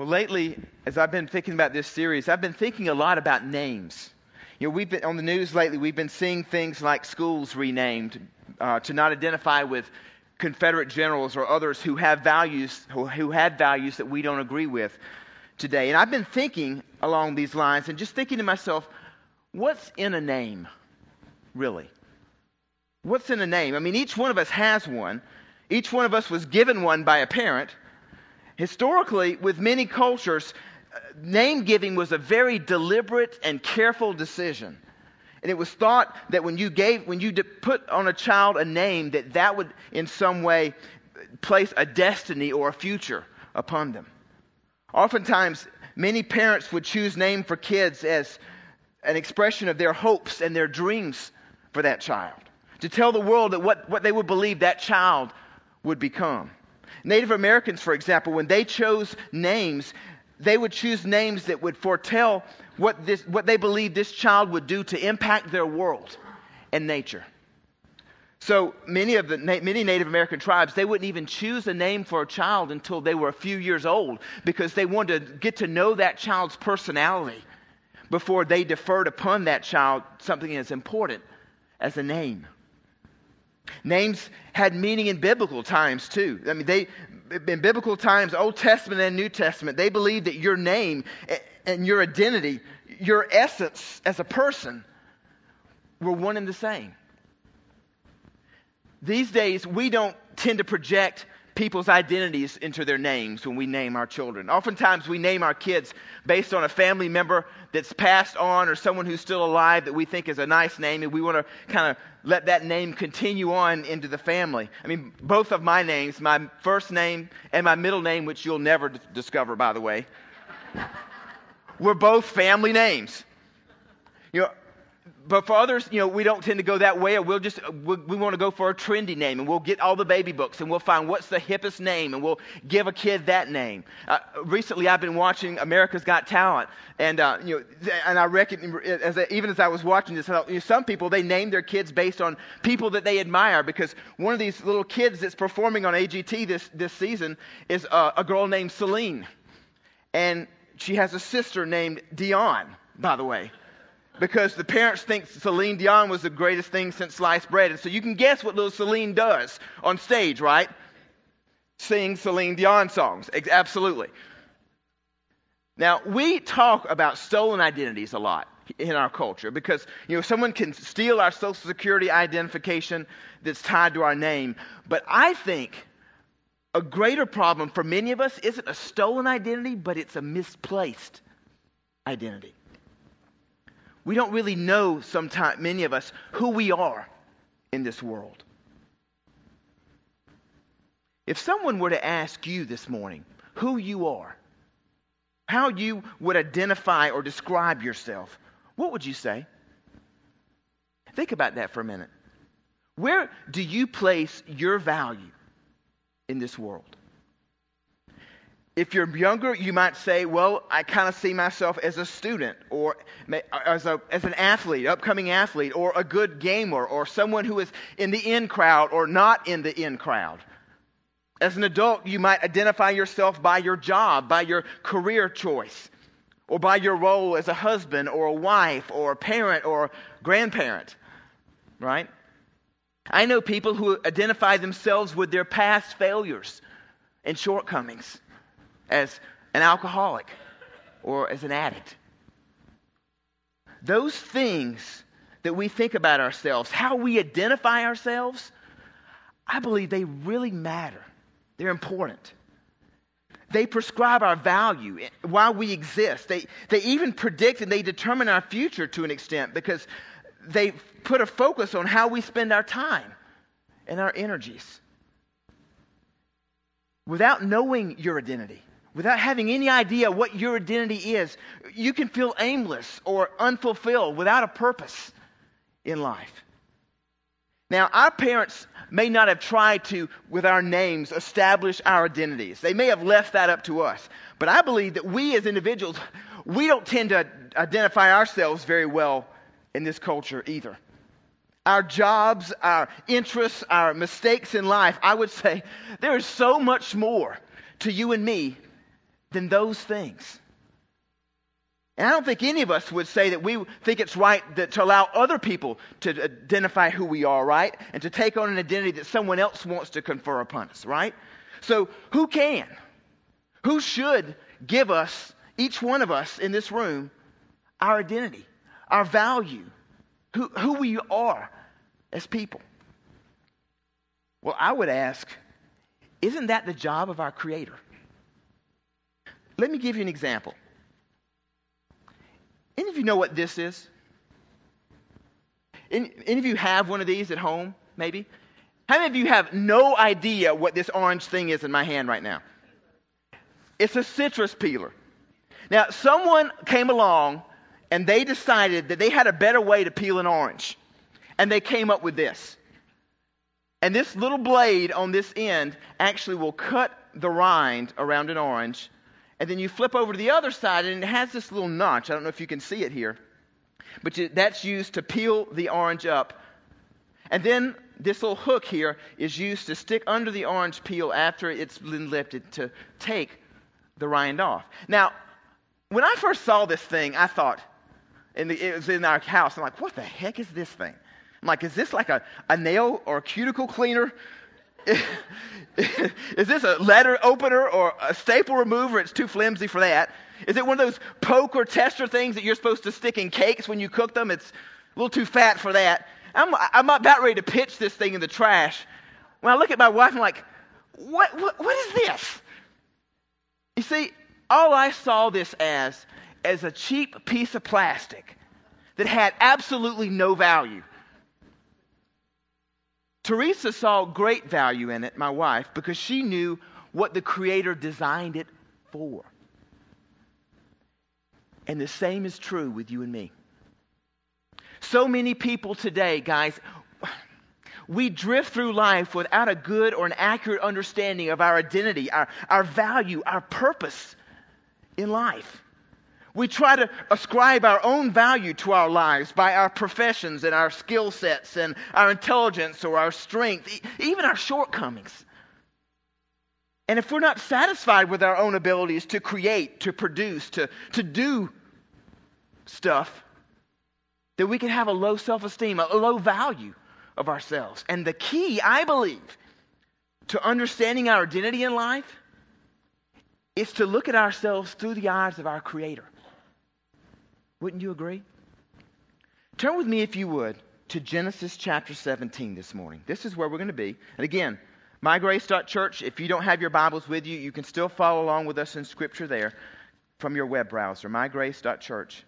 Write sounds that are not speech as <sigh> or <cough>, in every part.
Well, lately, as I've been thinking about this series, I've been thinking a lot about names. You know, we've been on the news lately. We've been seeing things like schools renamed uh, to not identify with Confederate generals or others who have values who, who had values that we don't agree with today. And I've been thinking along these lines and just thinking to myself, what's in a name, really? What's in a name? I mean, each one of us has one. Each one of us was given one by a parent. Historically, with many cultures, uh, name giving was a very deliberate and careful decision. And it was thought that when you gave, when you put on a child a name, that that would in some way place a destiny or a future upon them. Oftentimes, many parents would choose name for kids as an expression of their hopes and their dreams for that child. To tell the world that what, what they would believe that child would become. Native Americans, for example, when they chose names, they would choose names that would foretell what, this, what they believed this child would do to impact their world and nature. So many of the many Native American tribes, they wouldn't even choose a name for a child until they were a few years old because they wanted to get to know that child's personality before they deferred upon that child something as important as a name. Names had meaning in biblical times too. I mean, they in biblical times, Old Testament and New Testament, they believed that your name and your identity, your essence as a person, were one and the same. These days, we don't tend to project people's identities into their names when we name our children. Oftentimes, we name our kids based on a family member that's passed on or someone who's still alive that we think is a nice name, and we want to kind of let that name continue on into the family. I mean, both of my names, my first name and my middle name, which you'll never d- discover, by the way, <laughs> were both family names. You know, but for others, you know, we don't tend to go that way. We'll just we, we want to go for a trendy name, and we'll get all the baby books, and we'll find what's the hippest name, and we'll give a kid that name. Uh, recently, I've been watching America's Got Talent, and uh, you know, and I reckon as I, even as I was watching this, you know, some people they name their kids based on people that they admire. Because one of these little kids that's performing on AGT this this season is uh, a girl named Celine, and she has a sister named Dion, by the way because the parents think Celine Dion was the greatest thing since sliced bread. And so you can guess what little Celine does on stage, right? Sing Celine Dion songs. Absolutely. Now, we talk about stolen identities a lot in our culture because, you know, someone can steal our social security identification that's tied to our name. But I think a greater problem for many of us isn't a stolen identity, but it's a misplaced identity we don't really know sometimes, many of us, who we are in this world. If someone were to ask you this morning who you are, how you would identify or describe yourself, what would you say? Think about that for a minute. Where do you place your value in this world? If you're younger, you might say, well, I kind of see myself as a student or as, a, as an athlete, upcoming athlete, or a good gamer, or someone who is in the in crowd or not in the in crowd. As an adult, you might identify yourself by your job, by your career choice, or by your role as a husband or a wife or a parent or a grandparent, right? I know people who identify themselves with their past failures and shortcomings as an alcoholic or as an addict. Those things that we think about ourselves, how we identify ourselves, I believe they really matter. They're important. They prescribe our value, eh, why we exist. They, they even predict and they determine our future to an extent because they put a focus on how we spend our time and our energies. Without knowing your identity, without having any idea what your identity is, you can feel aimless or unfulfilled without a purpose in life. Now, our parents may not have tried to, with our names, establish our identities. They may have left that up to us. But I believe that we as individuals, we don't tend to identify ourselves very well in this culture either. Our jobs, our interests, our mistakes in life, I would say there is so much more to you and me than those things. And I don't think any of us would say that we think it's right that, to allow other people to identify who we are, right? And to take on an identity that someone else wants to confer upon us, right? So who can? Who should give us, each one of us in this room, our identity, our value, who, who we are as people? Well, I would ask, isn't that the job of our Creator? Let me give you an example. Any of you know what this is? Any, any of you have one of these at home, maybe? How many of you have no idea what this orange thing is in my hand right now? It's a citrus peeler. Now, someone came along and they decided that they had a better way to peel an orange. And they came up with this. And this little blade on this end actually will cut the rind around an orange and then you flip over to the other side, and it has this little notch. I don't know if you can see it here. But that's used to peel the orange up. And then this little hook here is used to stick under the orange peel after it's been lifted to take the rind off. Now, when I first saw this thing, I thought, and it was in our house, I'm like, what the heck is this thing? I'm like, is this like a, a nail or a cuticle cleaner <laughs> is this a letter opener or a staple remover? It's too flimsy for that. Is it one of those poke or tester things that you're supposed to stick in cakes when you cook them? It's a little too fat for that. I'm, I'm about ready to pitch this thing in the trash. When I look at my wife, I'm like, what, what, what is this? You see, all I saw this as, as a cheap piece of plastic that had absolutely no value. Teresa saw great value in it, my wife, because she knew what the Creator designed it for. And the same is true with you and me. So many people today, guys, we drift through life without a good or an accurate understanding of our identity, our, our value, our purpose in life. We try to ascribe our own value to our lives by our professions and our skill sets and our intelligence or our strength, even our shortcomings. And if we're not satisfied with our own abilities to create, to produce, to, to do stuff, then we can have a low self esteem, a low value of ourselves. And the key, I believe, to understanding our identity in life is to look at ourselves through the eyes of our Creator. Wouldn't you agree? Turn with me, if you would, to Genesis chapter 17 this morning. This is where we're going to be. And again, mygrace.church, if you don't have your Bibles with you, you can still follow along with us in Scripture there from your web browser, mygrace.church.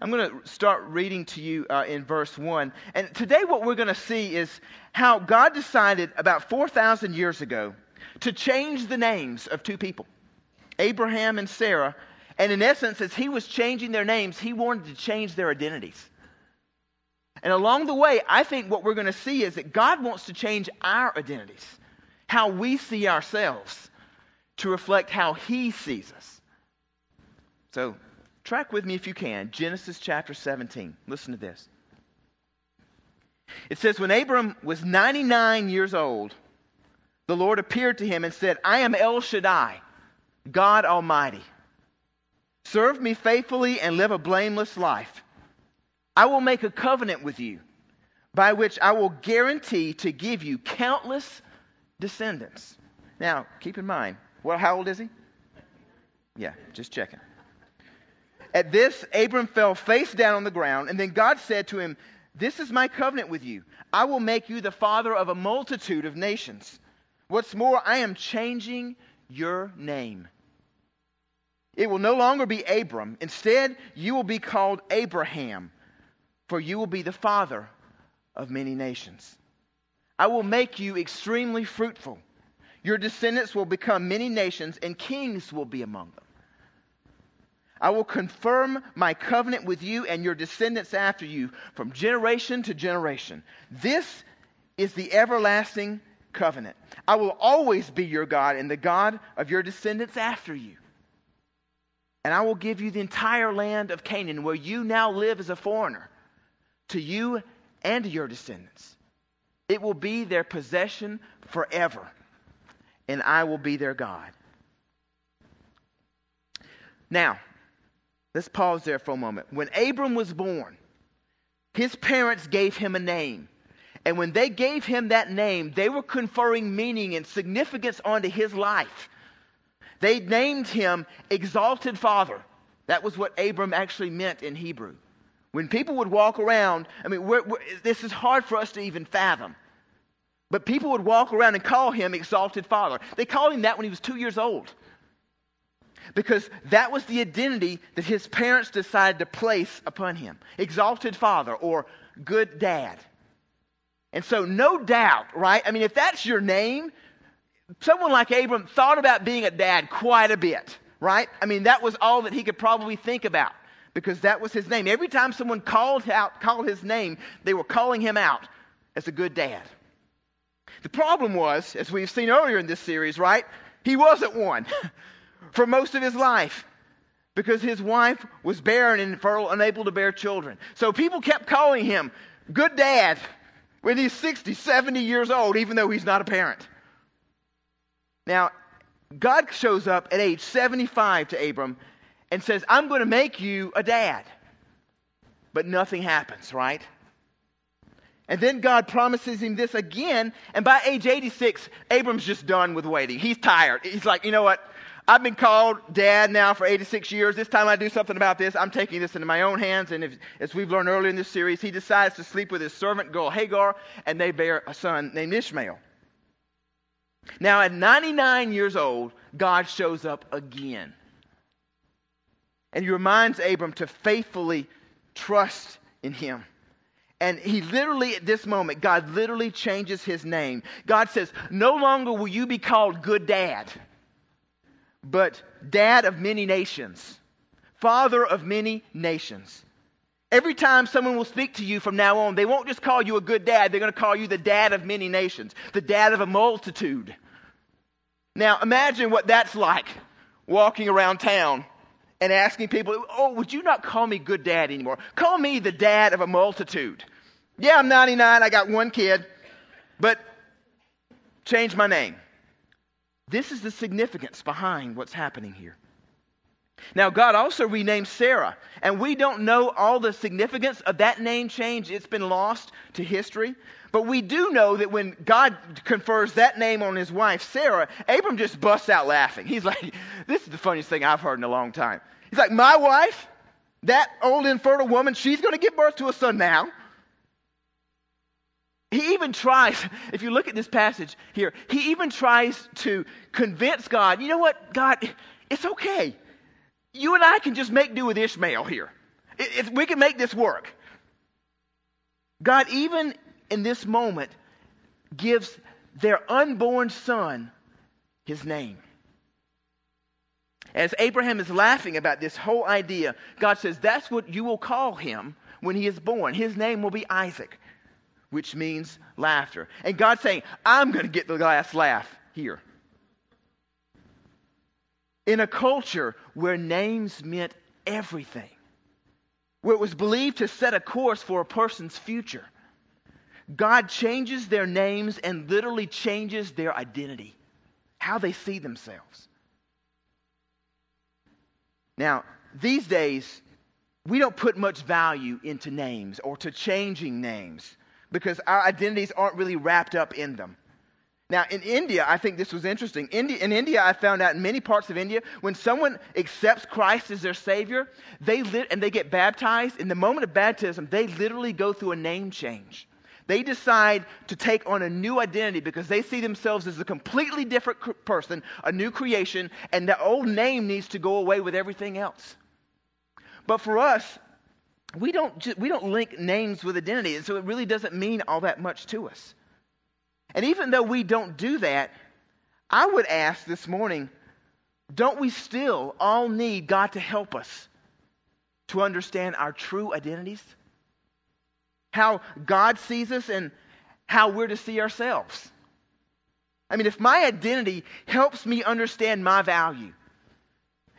I'm going to start reading to you uh, in verse 1. And today, what we're going to see is how God decided about 4,000 years ago to change the names of two people, Abraham and Sarah, and in essence, as he was changing their names, he wanted to change their identities. And along the way, I think what we're going to see is that God wants to change our identities, how we see ourselves, to reflect how he sees us. So, track with me if you can. Genesis chapter 17. Listen to this. It says, When Abram was 99 years old, the Lord appeared to him and said, I am El Shaddai, God Almighty. Serve me faithfully and live a blameless life. I will make a covenant with you by which I will guarantee to give you countless descendants. Now, keep in mind, well, how old is he? Yeah, just checking. At this, Abram fell face down on the ground, and then God said to him, This is my covenant with you. I will make you the father of a multitude of nations. What's more, I am changing your name. It will no longer be Abram. Instead, you will be called Abraham, for you will be the father of many nations. I will make you extremely fruitful. Your descendants will become many nations, and kings will be among them. I will confirm my covenant with you and your descendants after you from generation to generation. This is the everlasting covenant. I will always be your God and the God of your descendants after you and I will give you the entire land of Canaan, where you now live as a foreigner, to you and to your descendants. It will be their possession forever, and I will be their God. Now, let's pause there for a moment. When Abram was born, his parents gave him a name. And when they gave him that name, they were conferring meaning and significance onto his life. They named him Exalted Father. That was what Abram actually meant in Hebrew. When people would walk around, I mean, we're, we're, this is hard for us to even fathom. But people would walk around and call him Exalted Father. They called him that when he was two years old. Because that was the identity that his parents decided to place upon him Exalted Father or Good Dad. And so, no doubt, right? I mean, if that's your name, someone like Abram thought about being a dad quite a bit, right? I mean, that was all that he could probably think about because that was his name. Every time someone called out, called his name, they were calling him out as a good dad. The problem was, as we've seen earlier in this series, right? He wasn't one <laughs> for most of his life because his wife was barren and infertile, unable to bear children. So people kept calling him good dad when he's 60, 70 years old, even though he's not a parent. Now, God shows up at age 75 to Abram and says, I'm going to make you a dad. But nothing happens, right? And then God promises him this again, and by age 86, Abram's just done with waiting. He's tired. He's like, you know what? I've been called dad now for 86 years. This time I do something about this. I'm taking this into my own hands. And if, as we've learned earlier in this series, he decides to sleep with his servant girl Hagar, and they bear a son named Ishmael. Now, at 99 years old, God shows up again. And he reminds Abram to faithfully trust in him. And he literally, at this moment, God literally changes his name. God says, No longer will you be called good dad, but dad of many nations, father of many nations. Every time someone will speak to you from now on, they won't just call you a good dad, they're going to call you the dad of many nations, the dad of a multitude. Now, imagine what that's like walking around town and asking people, Oh, would you not call me good dad anymore? Call me the dad of a multitude. Yeah, I'm 99, I got one kid, but change my name. This is the significance behind what's happening here. Now, God also renamed Sarah, and we don't know all the significance of that name change. It's been lost to history. But we do know that when God confers that name on his wife, Sarah, Abram just busts out laughing. He's like, This is the funniest thing I've heard in a long time. He's like, My wife, that old infertile woman, she's going to give birth to a son now. He even tries, if you look at this passage here, he even tries to convince God, you know what, God, it's okay you and I can just make do with Ishmael here. If we can make this work. God, even in this moment, gives their unborn son his name. As Abraham is laughing about this whole idea, God says, That's what you will call him when he is born. His name will be Isaac, which means laughter. And God's saying, I'm going to get the last laugh here in a culture where names meant everything, where it was believed to set a course for a person's future. God changes their names and literally changes their identity, how they see themselves. Now, these days, we don't put much value into names or to changing names because our identities aren't really wrapped up in them. Now, in India, I think this was interesting. in India, I found out in many parts of India, when someone accepts Christ as their Savior, they lit, and they get baptized, in the moment of baptism, they literally go through a name change. They decide to take on a new identity because they see themselves as a completely different person, a new creation, and the old name needs to go away with everything else. But for us, we don't, just, we don't link names with identity, and so it really doesn't mean all that much to us. And even though we don't do that, I would ask this morning don't we still all need God to help us to understand our true identities? How God sees us and how we're to see ourselves. I mean, if my identity helps me understand my value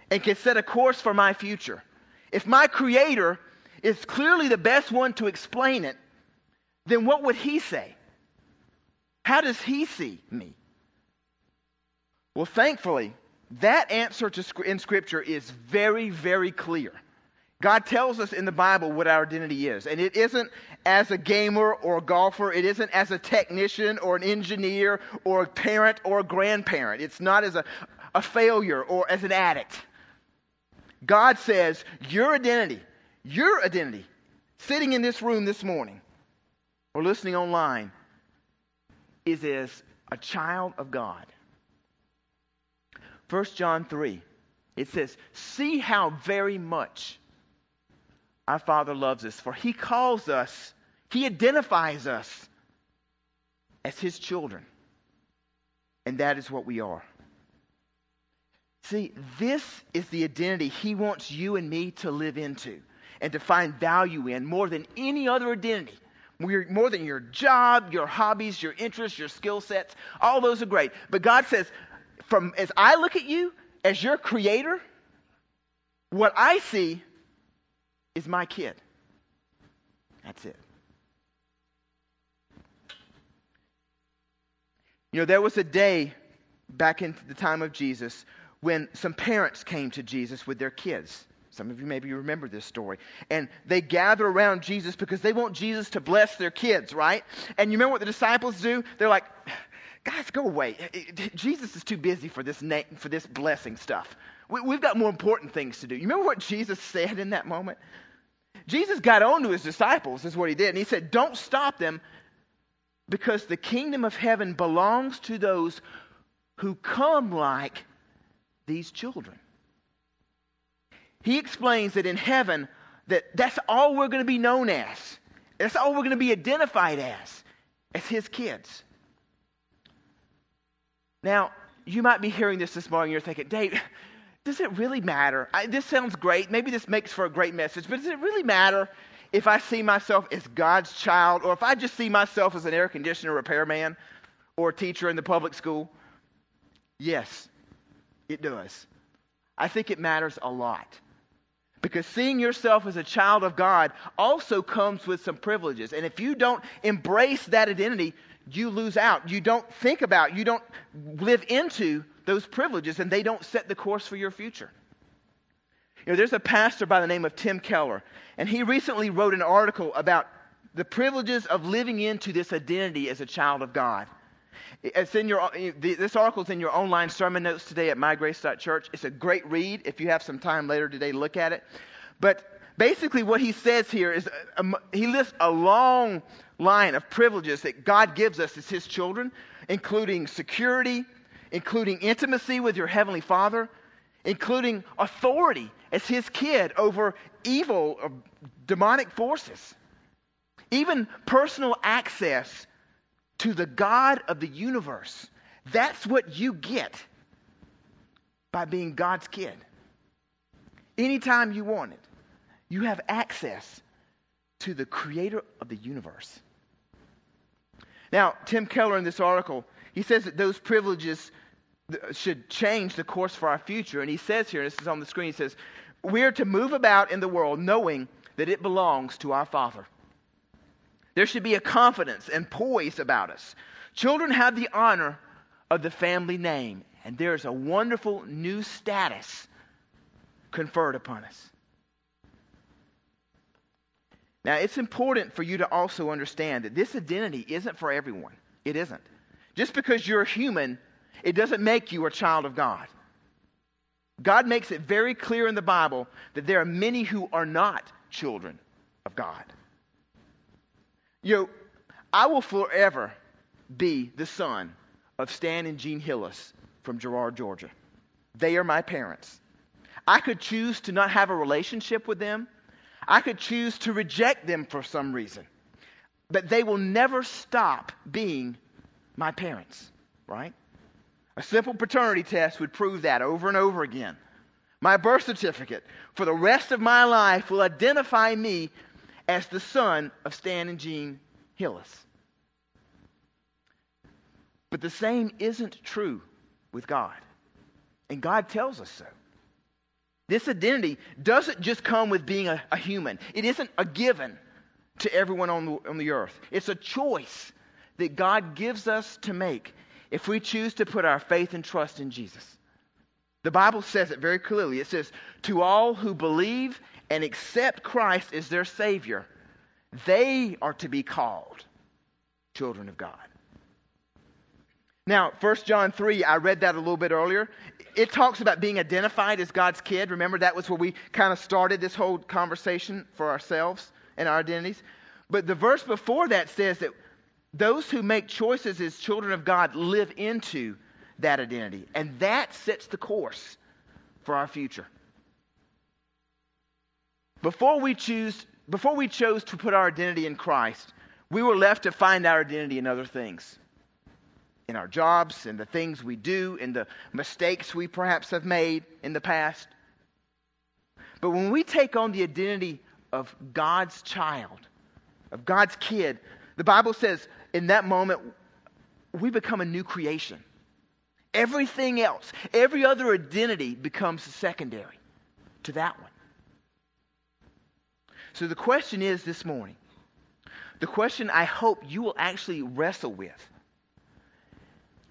and can set a course for my future, if my Creator is clearly the best one to explain it, then what would He say? How does he see me? Well, thankfully, That answer to, in Scripture is very, very clear. God tells us in the Bible what our identity is. And it isn't as a gamer or a golfer. It isn't as a technician or an engineer or a parent or a grandparent. It's not as a, a failure or as an addict. God says your identity, your identity, sitting in this room this morning or listening online, is as a child of God. 1 John 3, it says, See how very much our Father loves us, for He calls us, He identifies us as His children. And that is what we are. See, this is the identity He wants you and me to live into and to find value in more than any other identity. More than your job, your hobbies, your interests, your skill sets. All those are great. But God says, from as I look at you as your creator, what I see is my kid. That's it. You know, there was a day back in the time of Jesus when some parents came to Jesus with their kids. Some of you maybe remember this story. And they gather around Jesus because they want Jesus to bless their kids, right? And you remember what the disciples do? They're like, guys, go away. Jesus is too busy for this, na- for this blessing stuff. We, we've got more important things to do. You remember what Jesus said in that moment? Jesus got on to his disciples, is what he did. And he said, Don't stop them because the kingdom of heaven belongs to those who come like these children. He explains that in heaven, that that's all we're going to be known as. That's all we're going to be identified as, as his kids. Now, you might be hearing this this morning, you're thinking, Dave, does it really matter? I, this sounds great. Maybe this makes for a great message, but does it really matter if I see myself as God's child or if I just see myself as an air conditioner repairman or a teacher in the public school? Yes, it does. I think it matters a lot. Because seeing yourself as a child of God also comes with some privileges. And if you don't embrace that identity, you lose out. You don't think about, you don't live into those privileges, and they don't set the course for your future. You know, there's a pastor by the name of Tim Keller, and he recently wrote an article about the privileges of living into this identity as a child of God. It's in your, this article is in your online sermon notes today at mygrace.church. It's a great read if you have some time later today to look at it. But basically, what he says here is um, he lists a long line of privileges that God gives us as his children, including security, including intimacy with your heavenly Father, including authority as his kid over evil, or demonic forces, even personal access to the God of the universe. That's what you get by being God's kid. Anytime you want it, you have access to the creator of the universe. Now, Tim Keller in this article, he says that those privileges should change the course for our future. And he says here, this is on the screen, he says, We're to move about in the world knowing that it belongs to our Father. There should be a confidence and poise about us. Children have the honor of the family name, and there is a wonderful new status conferred upon us. Now, it's important for you to also understand that this identity isn't for everyone. It isn't. Just because you're human, it doesn't make you a child of God. God makes it very clear in the Bible that there are many who are not children of God. You know, I will forever be the son of Stan and Jean Hillis from Girard, Georgia. They are my parents. I could choose to not have a relationship with them. I could choose to reject them for some reason. But they will never stop being my parents, right? A simple paternity test would prove that over and over again. My birth certificate for the rest of my life will identify me as the son of Stan and Jean Hillis. But the same isn't true with God. And God tells us so. This identity doesn't just come with being a, a human, it isn't a given to everyone on the, on the earth. It's a choice that God gives us to make if we choose to put our faith and trust in Jesus. The Bible says it very clearly. It says, To all who believe and accept Christ as their Savior, they are to be called children of God. Now, 1 John 3, I read that a little bit earlier. It talks about being identified as God's kid. Remember, that was where we kind of started this whole conversation for ourselves and our identities. But the verse before that says that those who make choices as children of God live into that identity. And that sets the course for our future. Before we choose before we chose to put our identity in Christ, we were left to find our identity in other things. In our jobs, in the things we do, in the mistakes we perhaps have made in the past. But when we take on the identity of God's child, of God's kid, the Bible says in that moment we become a new creation. Everything else, every other identity becomes secondary to that one. So the question is this morning the question I hope you will actually wrestle with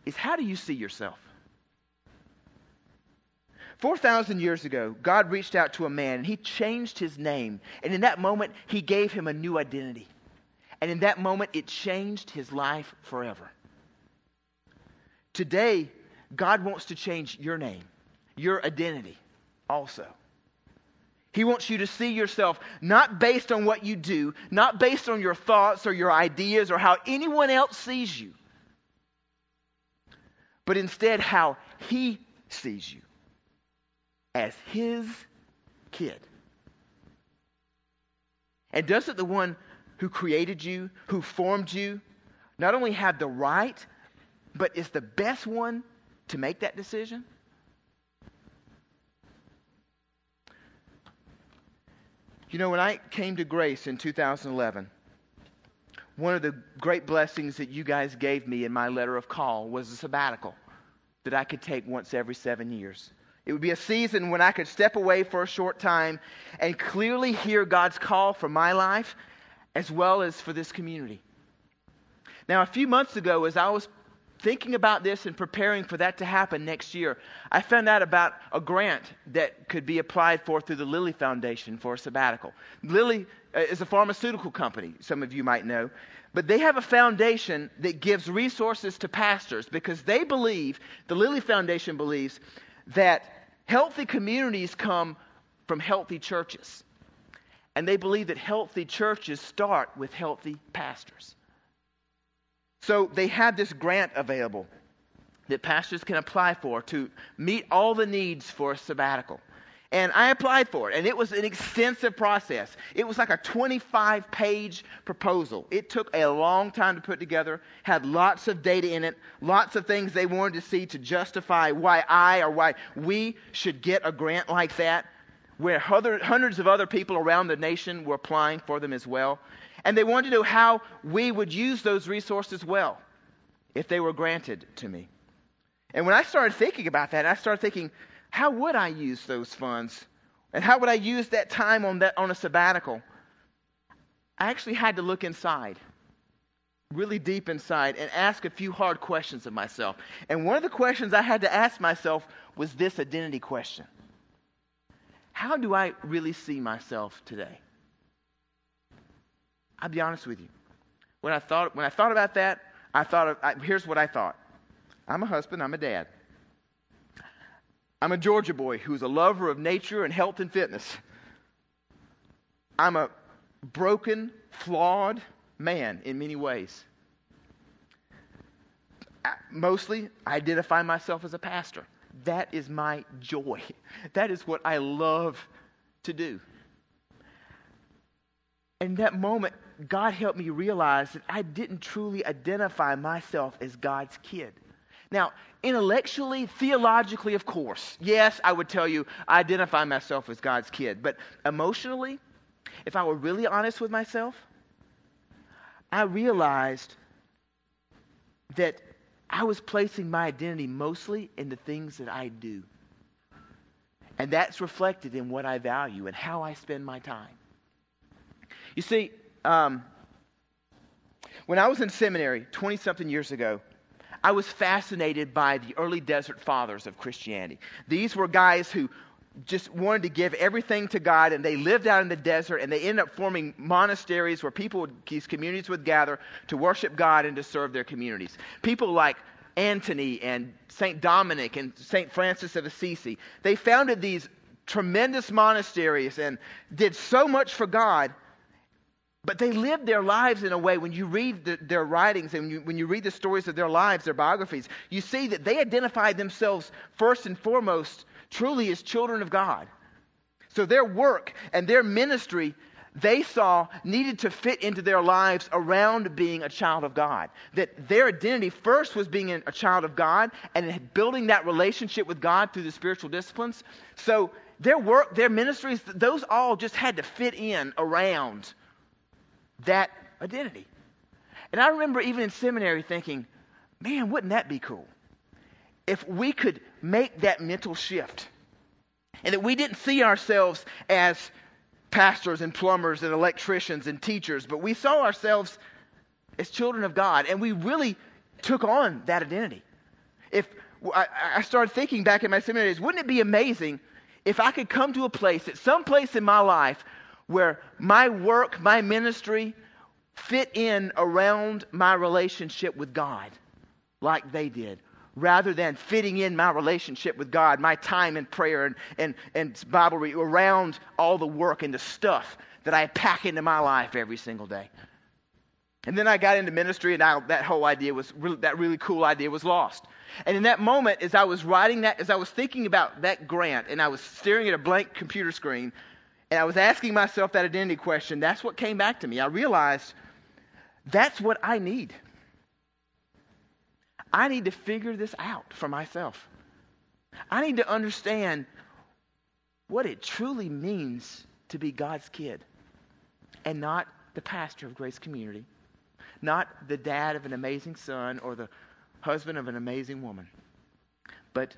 is how do you see yourself? 4,000 years ago, God reached out to a man and he changed his name. And in that moment, he gave him a new identity. And in that moment, it changed his life forever. Today, God wants to change your name, your identity also. He wants you to see yourself not based on what you do, not based on your thoughts or your ideas or how anyone else sees you, but instead how He sees you as His kid. And doesn't the one who created you, who formed you, not only have the right, but is the best one to make that decision? You know, when I came to Grace in 2011, one of the great blessings that you guys gave me in my letter of call was a sabbatical that I could take once every seven years. It would be a season when I could step away for a short time and clearly hear God's call for my life as well as for this community. Now, a few months ago, as I was thinking about this and preparing for that to happen next year, I found out about a grant that could be applied for through the Lilly Foundation for a sabbatical. Lilly uh, is a pharmaceutical company, some of you might know, but they have a foundation that gives resources to pastors because they believe, the Lilly Foundation believes, that healthy communities come from healthy churches. And they believe that healthy churches start with healthy pastors. So they have this grant available that pastors can apply for to meet all the needs for a sabbatical. And I applied for it, and it was an extensive process. It was like a 25 page proposal. It took a long time to put together, had lots of data in it, lots of things they wanted to see to justify why I or why we should get a grant like that, where hundreds of other people around the nation were applying for them as well. And they wanted to know how we would use those resources well if they were granted to me. And when I started thinking about that, I started thinking, how would I use those funds? And how would I use that time on, that, on a sabbatical? I actually had to look inside, really deep inside, and ask a few hard questions of myself. And one of the questions I had to ask myself was this identity question How do I really see myself today? I'll be honest with you. When I thought, when I thought about that, I thought, of, I, here's what I thought I'm a husband, I'm a dad. I'm a Georgia boy who's a lover of nature and health and fitness. I'm a broken, flawed man in many ways. Mostly, I identify myself as a pastor. That is my joy. <laughs> That is what I love to do. In that moment, God helped me realize that I didn't truly identify myself as God's kid. Now, intellectually, theologically, of course, yes, I would tell you I identify myself as God's kid. But emotionally, if I were really honest with myself, I realized that I was placing my identity mostly in the things that I do. And that's reflected in what I value and how I spend my time. You see, um, when I was in seminary 20 something years ago, I was fascinated by the early desert fathers of Christianity. These were guys who just wanted to give everything to God, and they lived out in the desert, and they ended up forming monasteries where people, would, these communities would gather to worship God and to serve their communities. People like Antony and St. Dominic and St. Francis of Assisi, they founded these tremendous monasteries and did so much for God, but they lived their lives in a way, when you read the, their writings and you, when you read the stories of their lives, their biographies, you see that they identified themselves first and foremost truly as children of God. So their work and their ministry they saw needed to fit into their lives around being a child of God. That their identity first was being a child of God and building that relationship with God through the spiritual disciplines. So their work, their ministries, those all just had to fit in around that identity. And I remember even in seminary thinking, man, wouldn't that be cool? If we could make that mental shift and that we didn't see ourselves as pastors and plumbers and electricians and teachers, but we saw ourselves as children of God and we really took on that identity. If I started thinking back in my seminary days, wouldn't it be amazing if I could come to a place, at some place in my life, where my work, my ministry fit in around my relationship with God like they did, rather than fitting in my relationship with God, my time in prayer and, and, and Bible reading around all the work and the stuff that I pack into my life every single day. And then I got into ministry, and I, that whole idea was that really cool idea was lost. And in that moment, as I was writing that, as I was thinking about that grant, and I was staring at a blank computer screen, and I was asking myself that identity question, that's what came back to me. I realized that's what I need. I need to figure this out for myself. I need to understand what it truly means to be God's kid and not the pastor of Grace Community, not the dad of an amazing son or the husband of an amazing woman, but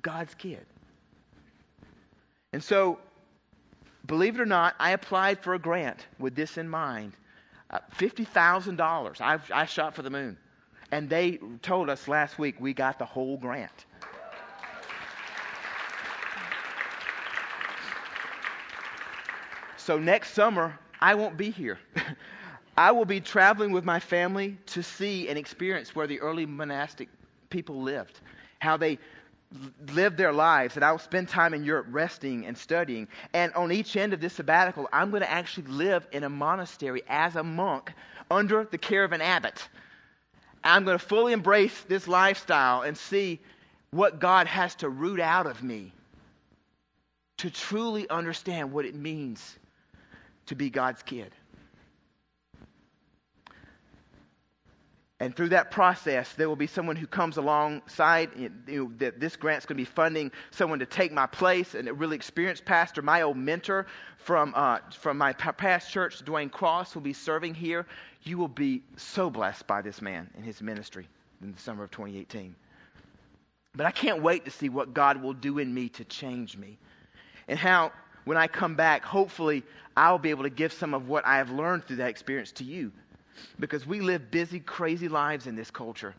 God's kid. And so, believe it or not, I applied for a grant with this in mind. Uh, $50,000. I, I shot for the moon. And they told us last week we got the whole grant. So next summer, I won't be here. <laughs> I will be traveling with my family to see and experience where the early monastic people lived, how they lived their lives, and I will spend time in Europe resting and studying. And on each end of this sabbatical, I'm going to actually live in a monastery as a monk under the care of an abbot. I'm going to fully embrace this lifestyle and see what God has to root out of me to truly understand what it means to be God's kid. And through that process, there will be someone who comes alongside. You know, that this grant's going to be funding someone to take my place, and a really experienced pastor, my old mentor from uh, from my past church, Dwayne Cross, will be serving here. You will be so blessed by this man and his ministry in the summer of 2018. But I can't wait to see what God will do in me to change me, and how when I come back, hopefully I'll be able to give some of what I have learned through that experience to you because we live busy, crazy lives in this culture.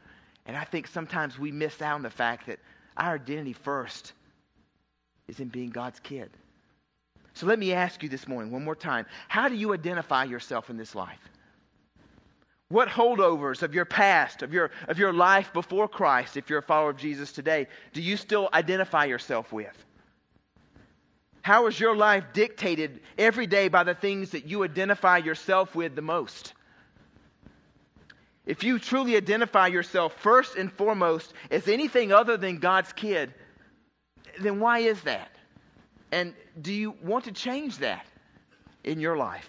And I think sometimes we miss out on the fact that our identity first is in being God's kid. So let me ask you this morning, one more time how do you identify yourself in this life? What holdovers of your past, of your, of your life before Christ, if you're a follower of Jesus today, do you still identify yourself with? How is your life dictated every day by the things that you identify yourself with the most? If you truly identify yourself first and foremost as anything other than God's kid, then why is that? And do you want to change that in your life?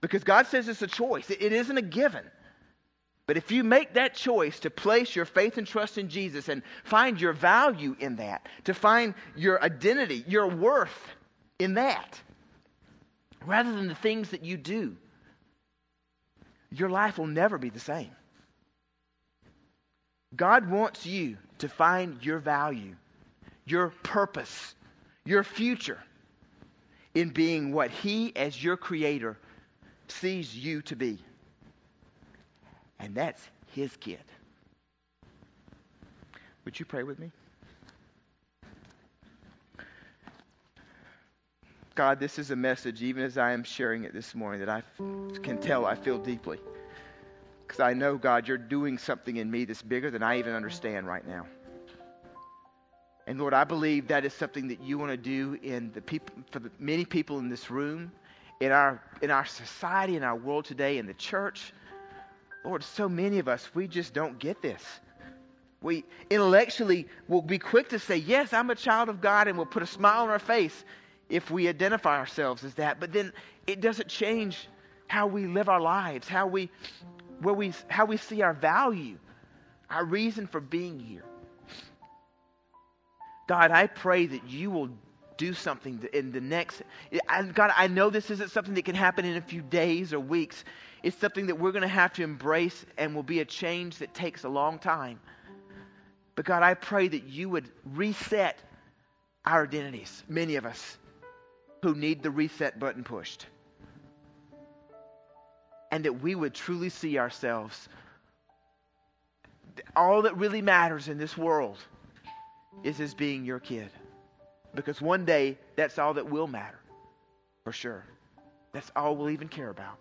Because God says it's a choice, it isn't a given. But if you make that choice to place your faith and trust in Jesus and find your value in that, to find your identity, your worth in that, rather than the things that you do, your life will never be the same. God wants you to find your value, your purpose, your future in being what He, as your Creator, sees you to be. And that's His kid. Would you pray with me? God, this is a message, even as I am sharing it this morning, that I can tell I feel deeply. Because I know, God, you're doing something in me that's bigger than I even understand right now. And Lord, I believe that is something that you want to do in the people, for the many people in this room, in our in our society, in our world today, in the church. Lord, so many of us, we just don't get this. We intellectually will be quick to say, Yes, I'm a child of God, and we'll put a smile on our face if we identify ourselves as that. But then it doesn't change how we live our lives, how we, where we, how we see our value, our reason for being here. God, I pray that you will do something in the next. God, I know this isn't something that can happen in a few days or weeks. It's something that we're going to have to embrace and will be a change that takes a long time. But God, I pray that you would reset our identities, many of us who need the reset button pushed. And that we would truly see ourselves. All that really matters in this world is as being your kid. Because one day, that's all that will matter. For sure. That's all we'll even care about.